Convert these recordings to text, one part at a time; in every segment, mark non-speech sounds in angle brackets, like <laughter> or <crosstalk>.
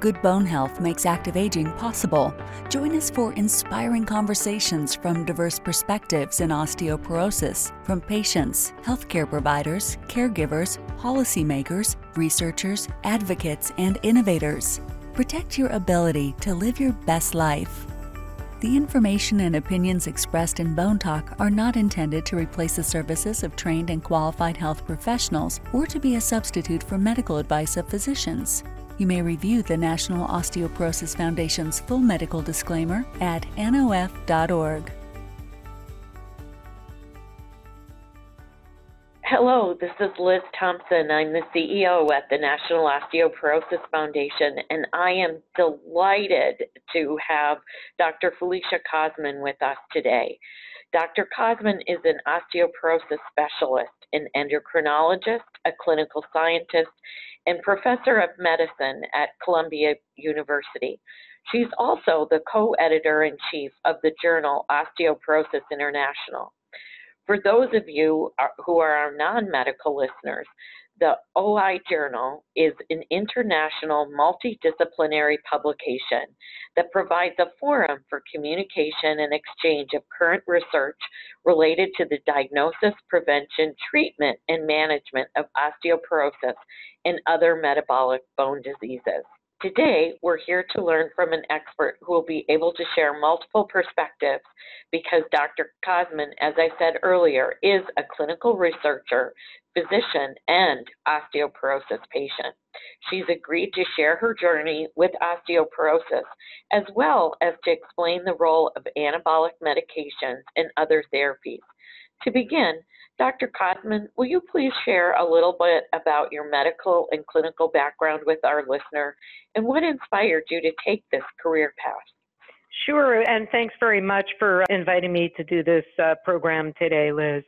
Good bone health makes active aging possible. Join us for inspiring conversations from diverse perspectives in osteoporosis from patients, healthcare providers, caregivers, policymakers, researchers, advocates, and innovators. Protect your ability to live your best life. The information and opinions expressed in Bone Talk are not intended to replace the services of trained and qualified health professionals or to be a substitute for medical advice of physicians. You may review the National Osteoporosis Foundation's full medical disclaimer at nof.org. Hello, this is Liz Thompson. I'm the CEO at the National Osteoporosis Foundation, and I am delighted to have Dr. Felicia Cosman with us today. Dr. Cosman is an osteoporosis specialist, an endocrinologist, a clinical scientist, and professor of medicine at Columbia University. She's also the co editor in chief of the journal Osteoporosis International. For those of you who are our non medical listeners, the OI Journal is an international multidisciplinary publication that provides a forum for communication and exchange of current research related to the diagnosis, prevention, treatment, and management of osteoporosis and other metabolic bone diseases. Today, we're here to learn from an expert who will be able to share multiple perspectives because Dr. Cosman, as I said earlier, is a clinical researcher, physician, and osteoporosis patient. She's agreed to share her journey with osteoporosis as well as to explain the role of anabolic medications and other therapies. To begin, Dr. Cosman, will you please share a little bit about your medical and clinical background with our listener and what inspired you to take this career path? Sure, and thanks very much for inviting me to do this uh, program today, Liz.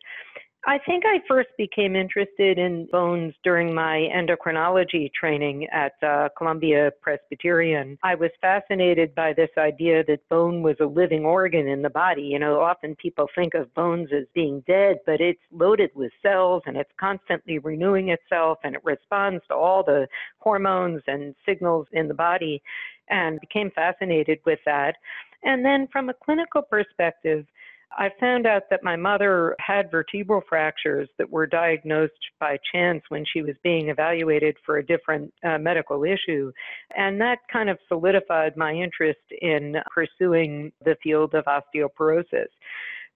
I think I first became interested in bones during my endocrinology training at uh, Columbia Presbyterian. I was fascinated by this idea that bone was a living organ in the body. You know, often people think of bones as being dead, but it's loaded with cells and it's constantly renewing itself and it responds to all the hormones and signals in the body and became fascinated with that. And then from a clinical perspective, I found out that my mother had vertebral fractures that were diagnosed by chance when she was being evaluated for a different uh, medical issue. And that kind of solidified my interest in pursuing the field of osteoporosis.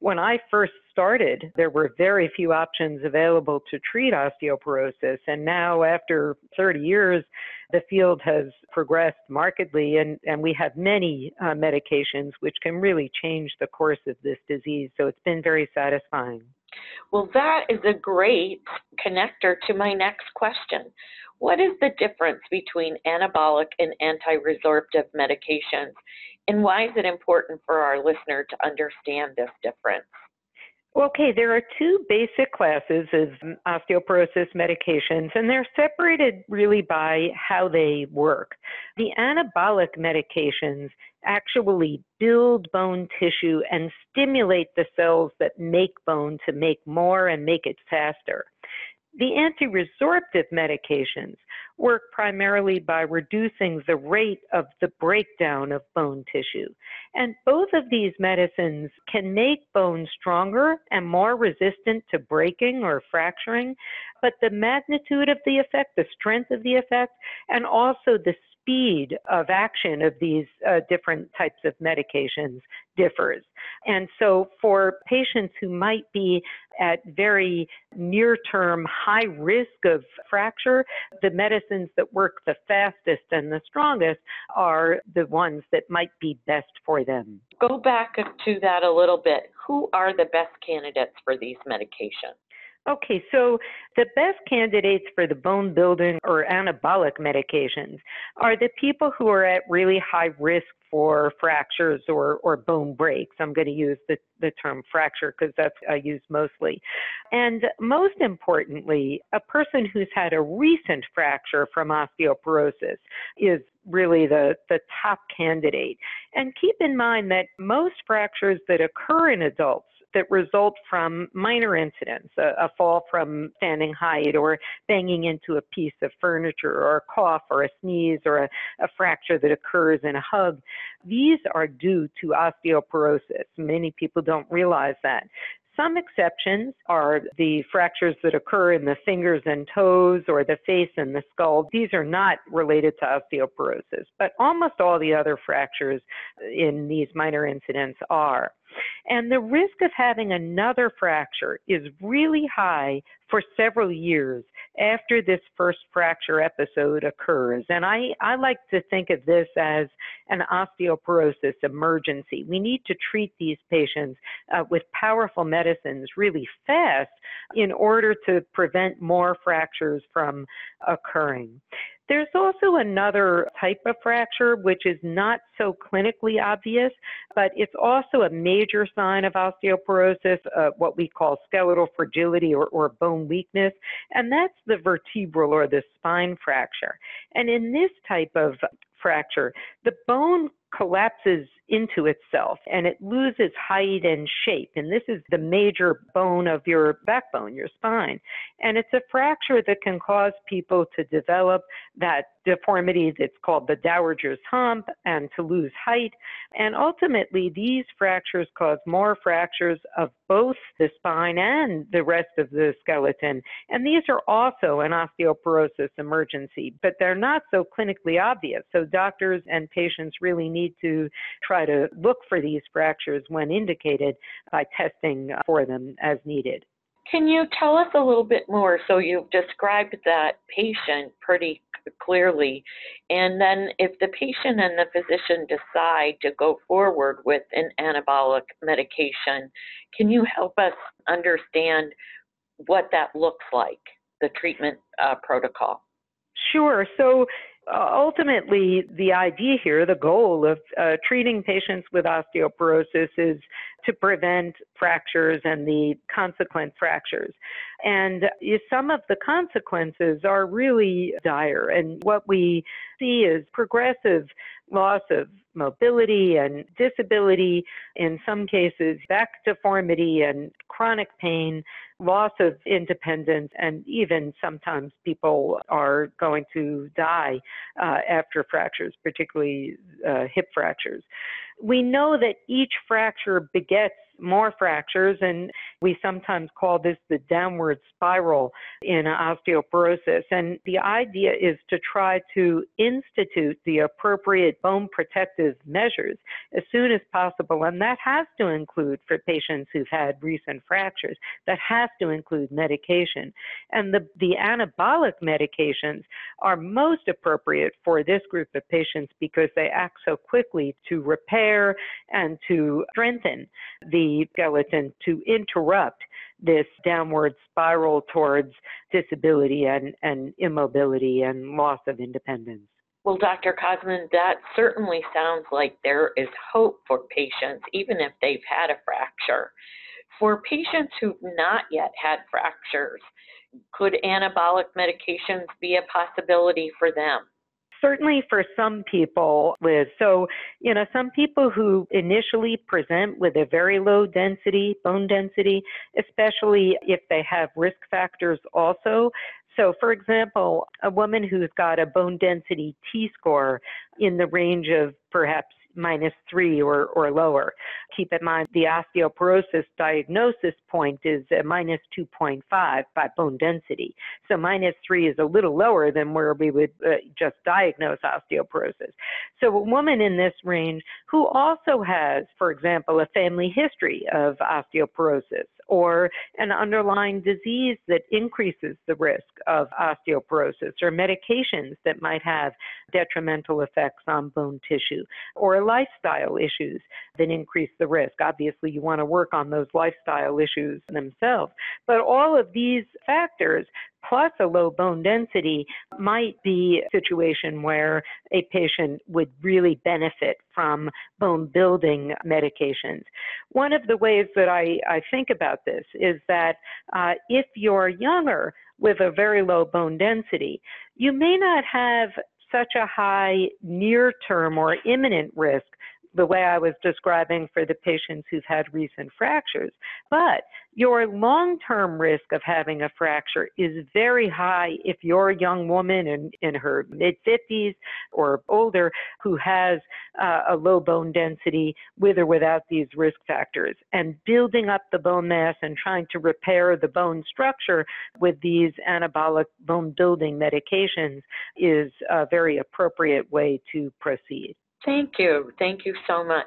When I first started, there were very few options available to treat osteoporosis. And now, after 30 years, the field has progressed markedly, and, and we have many uh, medications which can really change the course of this disease. So it's been very satisfying. Well, that is a great connector to my next question. What is the difference between anabolic and anti resorptive medications, and why is it important for our listener to understand this difference? Okay, there are two basic classes of osteoporosis medications, and they're separated really by how they work. The anabolic medications actually build bone tissue and stimulate the cells that make bone to make more and make it faster. The anti-resorptive medications work primarily by reducing the rate of the breakdown of bone tissue. And both of these medicines can make bone stronger and more resistant to breaking or fracturing, but the magnitude of the effect, the strength of the effect, and also the speed of action of these uh, different types of medications differs. And so, for patients who might be at very near term high risk of fracture, the medicines that work the fastest and the strongest are the ones that might be best for them. Go back to that a little bit. Who are the best candidates for these medications? Okay, so the best candidates for the bone building or anabolic medications are the people who are at really high risk for fractures or, or bone breaks. I'm going to use the, the term fracture because that's I use mostly. And most importantly, a person who's had a recent fracture from osteoporosis is really the, the top candidate. And keep in mind that most fractures that occur in adults that result from minor incidents, a, a, fall from standing height or banging into a piece of furniture or a cough or a sneeze or a, a fracture that occurs in a hug. These are due to osteoporosis. Many people don't realize that. Some exceptions are the fractures that occur in the fingers and toes or the face and the skull. These are not related to osteoporosis, but almost all the other fractures in these minor incidents are. And the risk of having another fracture is really high for several years after this first fracture episode occurs. And I, I like to think of this as an osteoporosis emergency. We need to treat these patients uh, with powerful medicines really fast in order to prevent more fractures from occurring. There's also another type of fracture which is not so clinically obvious, but it's also a major sign of osteoporosis, uh, what we call skeletal fragility or, or bone weakness, and that's the vertebral or the spine fracture. And in this type of fracture, the bone collapses into itself and it loses height and shape. And this is the major bone of your backbone, your spine. And it's a fracture that can cause people to develop that deformity that's called the dowager's hump and to lose height. And ultimately, these fractures cause more fractures of both the spine and the rest of the skeleton. And these are also an osteoporosis emergency, but they're not so clinically obvious. So doctors and patients really need to try to look for these fractures when indicated by testing for them as needed. Can you tell us a little bit more? So you've described that patient pretty clearly. And then if the patient and the physician decide to go forward with an anabolic medication, can you help us understand what that looks like, the treatment uh, protocol? Sure. So ultimately, the idea here, the goal of uh, treating patients with osteoporosis is to prevent fractures and the consequent fractures. And some of the consequences are really dire. And what we see is progressive loss of mobility and disability, in some cases, back deformity and chronic pain, loss of independence, and even sometimes people are going to die uh, after fractures, particularly uh, hip fractures. We know that each fracture begets more fractures, and we sometimes call this the downward spiral in osteoporosis. And the idea is to try to institute the appropriate bone protective measures as soon as possible, and that has to include for patients who've had recent fractures, that has to include medication. And the, the anabolic medications are most appropriate for this group of patients because they act so quickly to repair and to strengthen the the skeleton to interrupt this downward spiral towards disability and, and immobility and loss of independence. Well, Dr. Cosman, that certainly sounds like there is hope for patients, even if they've had a fracture. For patients who've not yet had fractures, could anabolic medications be a possibility for them? Certainly for some people, Liz. So, you know, some people who initially present with a very low density, bone density, especially if they have risk factors also. So, for example, a woman who's got a bone density T score in the range of perhaps minus three or, or lower. Keep in mind the osteoporosis diagnosis point is minus 2.5 by bone density. So minus three is a little lower than where we would uh, just diagnose osteoporosis. So a woman in this range who also has, for example, a family history of osteoporosis or an underlying disease that increases the risk of osteoporosis or medications that might have detrimental effects on bone tissue or lifestyle issues that increase the risk. Obviously, you want to work on those lifestyle issues themselves. But all of these factors plus a low bone density might be a situation where a patient would really benefit from bone building medications. One of the ways that I, I think about this is that uh, if you're younger with a very low bone density, you may not have such a high near term or imminent risk the way I was describing for the patients who've had recent fractures. But your long term risk of having a fracture is very high if you're a young woman in, in her mid 50s or older who has uh, a low bone density with or without these risk factors. And building up the bone mass and trying to repair the bone structure with these anabolic bone building medications is a very appropriate way to proceed. Thank you. Thank you so much.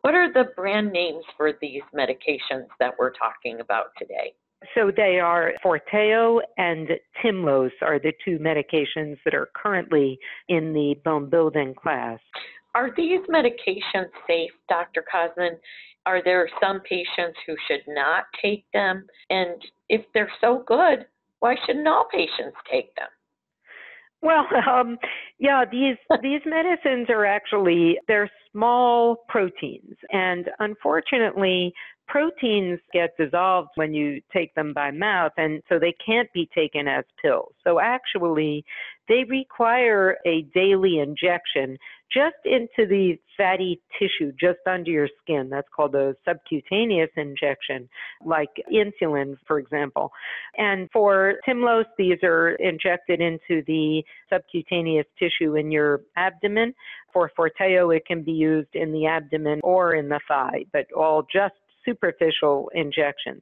What are the brand names for these medications that we're talking about today? So they are Forteo and Tymlos are the two medications that are currently in the bone building class. Are these medications safe, Dr. Cosman? Are there some patients who should not take them? And if they're so good, why shouldn't all patients take them? Well, <laughs> um, yeah, these <laughs> these medicines are actually they're small proteins, and unfortunately, proteins get dissolved when you take them by mouth, and so they can't be taken as pills. So actually, they require a daily injection just into the fatty tissue just under your skin. That's called a subcutaneous injection, like insulin, for example. And for Tymlos, these are injected into the subcutaneous tissue in your abdomen. For Forteo, it can be used in the abdomen or in the thigh, but all just superficial injections.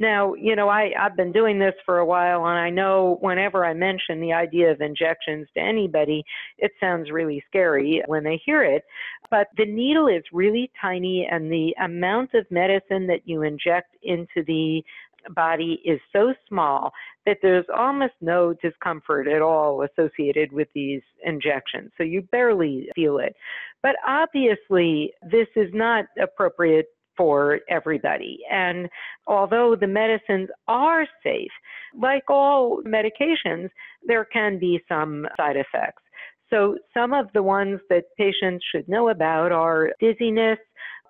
Now, you know, I, I've been doing this for a while, and I know whenever I mention the idea of injections to anybody, it sounds really scary when they hear it. But the needle is really tiny, and the amount of medicine that you inject into the body is so small that there's almost no discomfort at all associated with these injections. So you barely feel it. But obviously, this is not appropriate for everybody. And although the medicines are safe, like all medications, there can be some side effects. So, some of the ones that patients should know about are dizziness,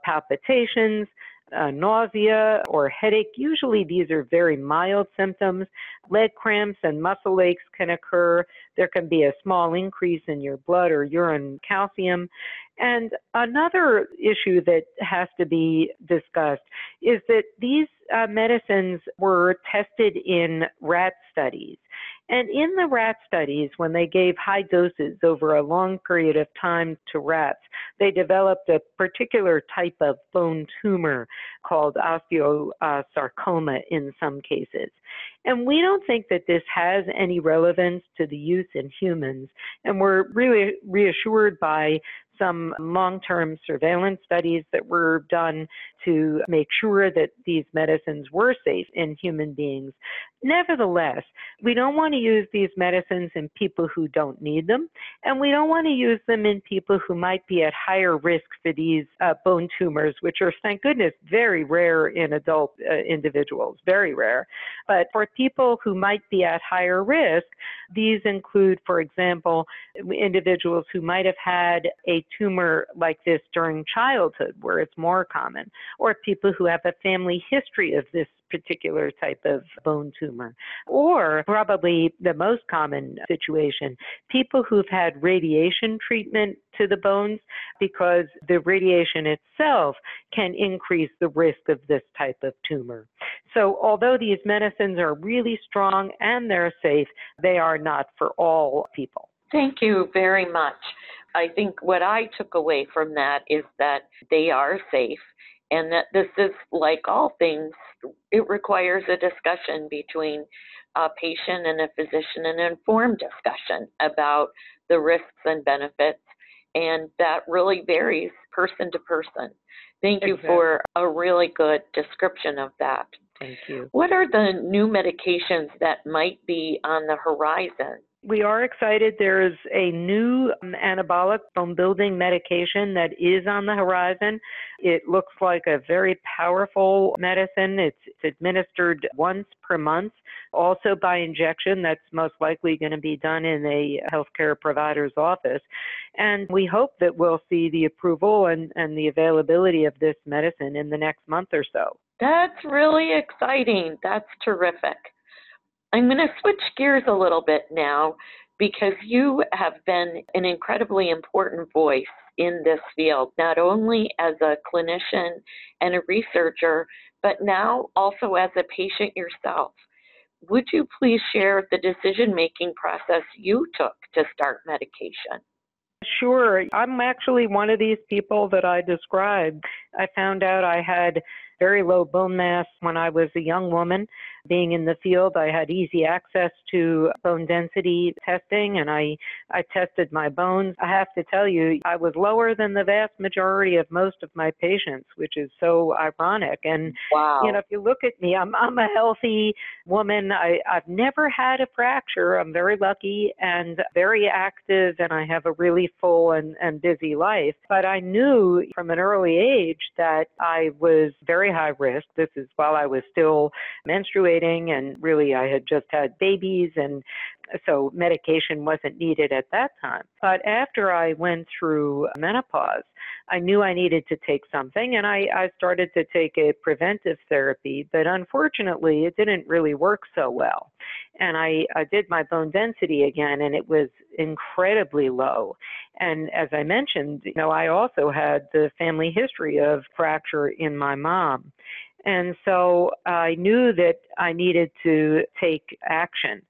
palpitations, uh, nausea or headache. Usually these are very mild symptoms. Leg cramps and muscle aches can occur. There can be a small increase in your blood or urine calcium. And another issue that has to be discussed is that these uh, medicines were tested in rat studies. And in the rat studies, when they gave high doses over a long period of time to rats, they developed a particular type of bone tumor called osteosarcoma in some cases. And we don't think that this has any relevance to the use in humans. And we're really reassured by some long term surveillance studies that were done to make sure that these medicines were safe in human beings. Nevertheless, we don't want to use these medicines in people who don't need them, and we don't want to use them in people who might be at higher risk for these uh, bone tumors, which are, thank goodness, very rare in adult uh, individuals, very rare. But for people who might be at higher risk, these include, for example, individuals who might have had tumor like this during childhood, where it's more common, or people who have a family history of this particular type of bone tumor. Or probably the most common situation, people who've had radiation treatment to the bones because the radiation itself can increase the risk of this type of tumor. So although these medicines are really strong and they're safe, they are not for all people. Thank you very much. I think what I took away from that is that they are safe and that this is like all things, it requires a discussion between a patient and a physician, an informed discussion about the risks and benefits, and that really varies person to person. Thank exactly. you for a really good description of that. Thank you. What are the new medications that might be on the horizon? We are excited. There's a new um, anabolic bone building medication that is on the horizon. It looks like a very powerful medicine. It's, it's administered once per month, also by injection. That's most likely going to be done in a healthcare provider's office. And we hope that we'll see the approval and, and the availability of this medicine in the next month or so. That's really exciting. That's terrific. I'm going to switch gears a little bit now because you have been an incredibly important voice in this field, not only as a clinician and a researcher, but now also as a patient yourself. Would you please share the decision making process you took to start medication? Sure. I'm actually one of these people that I described. I found out I had very low bone mass when I was a young woman. Being in the field, I had easy access to bone density testing and I, I tested my bones. I have to tell you, I was lower than the vast majority of most of my patients, which is so ironic. And, wow. you know, if you look at me, I'm, I'm a healthy woman. I, I've never had a fracture. I'm very lucky and very active and I have a really full and, and busy life. But I knew from an early age that I was very high risk. This is while I was still menstruating, and really I had just had babies, and so medication wasn't needed at that time. But after I went through menopause, I knew I needed to take something, and I, I started to take a preventive therapy, but unfortunately, it didn't really work so well. And I, I did my bone density again, and it was incredibly low. And as I mentioned, you know, I also had the family history of fracture in my mom. And so I knew that I needed to take action.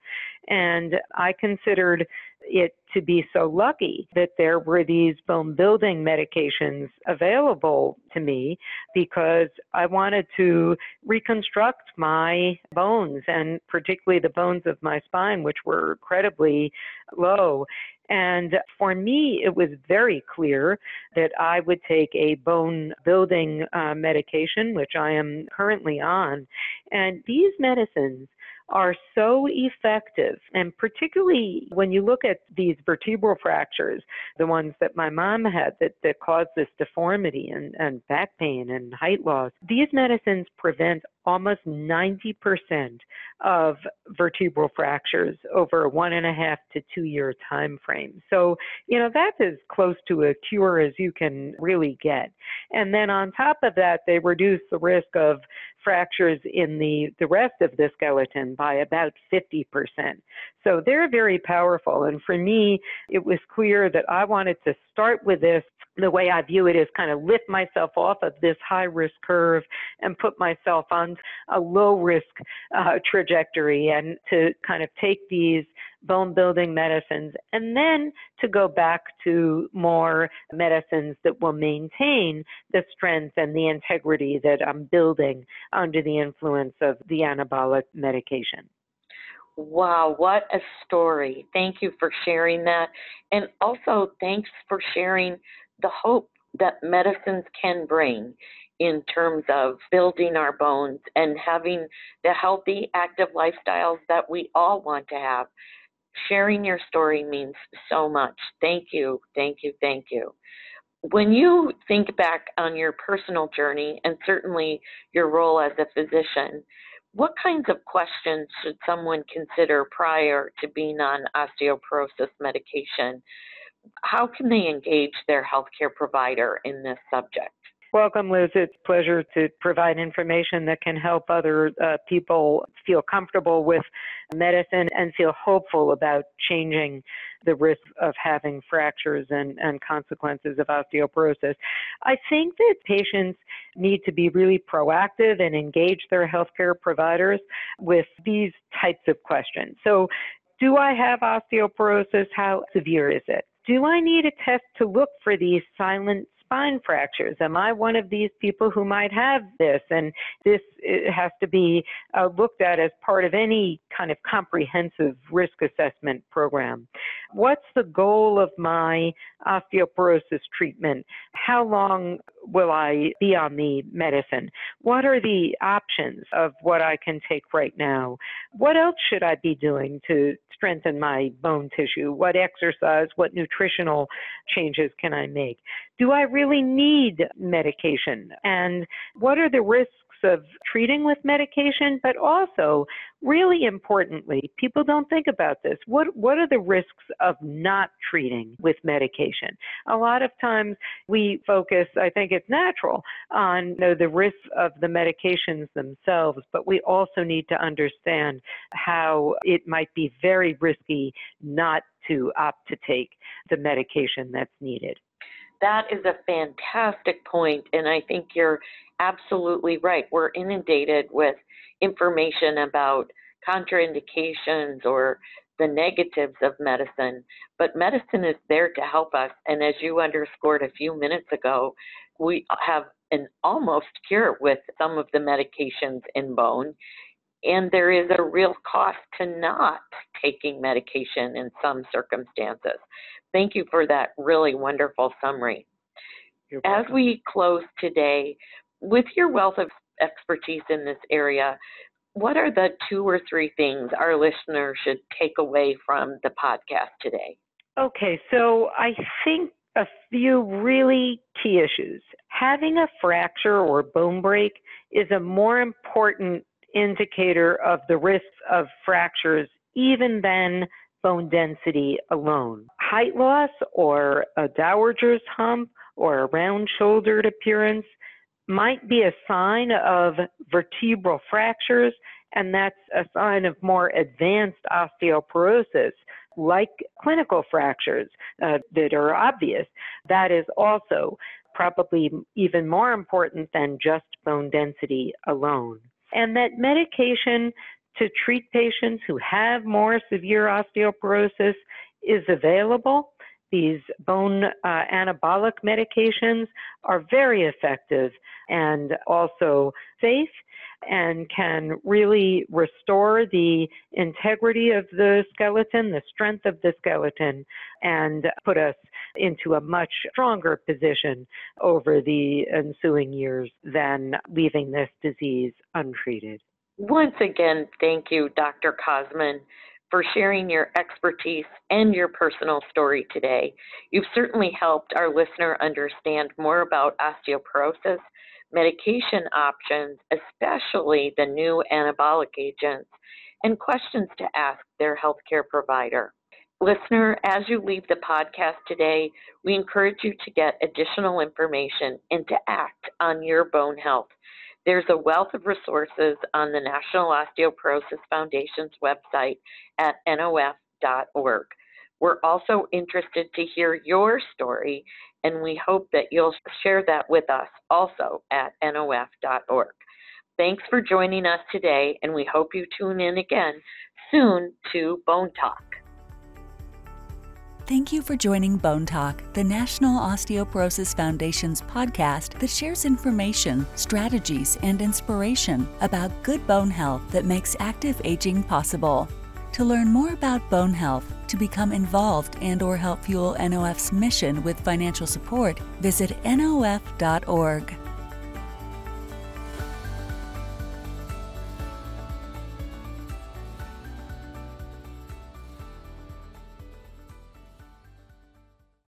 And I considered it to be so lucky that there were these bone building medications available to me because I wanted to reconstruct my bones and particularly the bones of my spine, which were incredibly low. And for me, it was very clear that I would take a bone building uh, medication, which I am currently on. And these medicines are so effective. And particularly when you look at these vertebral fractures, the ones that my mom had that, that caused this deformity and, and back pain and height loss, these medicines prevent almost 90% of vertebral fractures over a one and a half to two year time frame. So, you know, that's as close to a cure as you can really get. And then on top of that, they reduce the risk of fractures in the, the rest of the skeleton by about 50%. So they're very powerful. And for me, it was clear that I wanted to start with this. The way I view it is kind of lift myself off of this high risk curve and put myself on a low risk uh, trajectory and to kind of take these bone building medicines and then to go back to more medicines that will maintain the strength and the integrity that I'm building under the influence of the anabolic medication. Wow, what a story. Thank you for sharing that. And also, thanks for sharing the hope that medicines can bring in terms of building our bones and having the healthy, active lifestyles that we all want to have. Sharing your story means so much. Thank you, thank you, thank you. When you think back on your personal journey and certainly your role as a physician, what kinds of questions should someone consider prior to being on osteoporosis medication? How can they engage their healthcare provider in this subject? Welcome, Liz. It's a pleasure to provide information that can help other uh, people feel comfortable with medicine and feel hopeful about changing the risk of having fractures and, and consequences of osteoporosis. I think that patients need to be really proactive and engage their healthcare providers with these types of questions. So, do I have osteoporosis? How severe is it? Do I need a test to look for these silent spine fractures? Am I one of these people who might have this? And this has to be uh, looked at as part of any kind of comprehensive risk assessment program. What's the goal of my osteoporosis treatment? How long will I be on the medicine? What are the options of what I can take right now? What else should I be doing to strengthen my bone tissue? What exercise, what nutritional changes can I make? Do I really need medication? And what are the risks of treating with medication, but also, really importantly, people don't think about this. What, what are the risks of not treating with medication? A lot of times we focus, I think it's natural, on you know, the risks of the medications themselves, but we also need to understand how it might be very risky not to opt to take the medication that's needed. That is a fantastic point, and I think you're absolutely right. We're inundated with information about contraindications or the negatives of medicine, but medicine is there to help us. And as you underscored a few minutes ago, we have an almost cure with some of the medications in bone. And there is a real cost to not taking medication in some circumstances. Thank you for that really wonderful summary. As we close today, with your wealth of expertise in this area, what are the two or three things our listeners should take away from the podcast today? Okay, so I think a few really key issues. Having a fracture or bone break is a more important indicator of the risks of fractures even than bone density alone. Height loss or a dowager's hump or a round shouldered appearance might be a sign of vertebral fractures, and that's a sign of more advanced osteoporosis, like clinical fractures uh, that are obvious. That is also probably even more important than just bone density alone. And that medication to treat patients who have more severe osteoporosis is available. These bone uh, anabolic medications are very effective and also safe and can really restore the integrity of the skeleton, the strength of the skeleton, and put us into a much stronger position over the ensuing years than leaving this disease untreated. Once again, thank you, Dr. Cosman, for sharing your expertise and your personal story today. You've certainly helped our listener understand more about osteoporosis, medication options, especially the new anabolic agents, and questions to ask their healthcare provider. Listener, as you leave the podcast today, we encourage you to get additional information and to act on your bone health. There's a wealth of resources on the National Osteoporosis Foundation's website at nof.org. We're also interested to hear your story, and we hope that you'll share that with us also at nof.org. Thanks for joining us today, and we hope you tune in again soon to Bone Talk. Thank you for joining Bone Talk, the National Osteoporosis Foundation's podcast that shares information, strategies, and inspiration about good bone health that makes active aging possible. To learn more about bone health, to become involved and or help fuel NOF's mission with financial support, visit nof.org.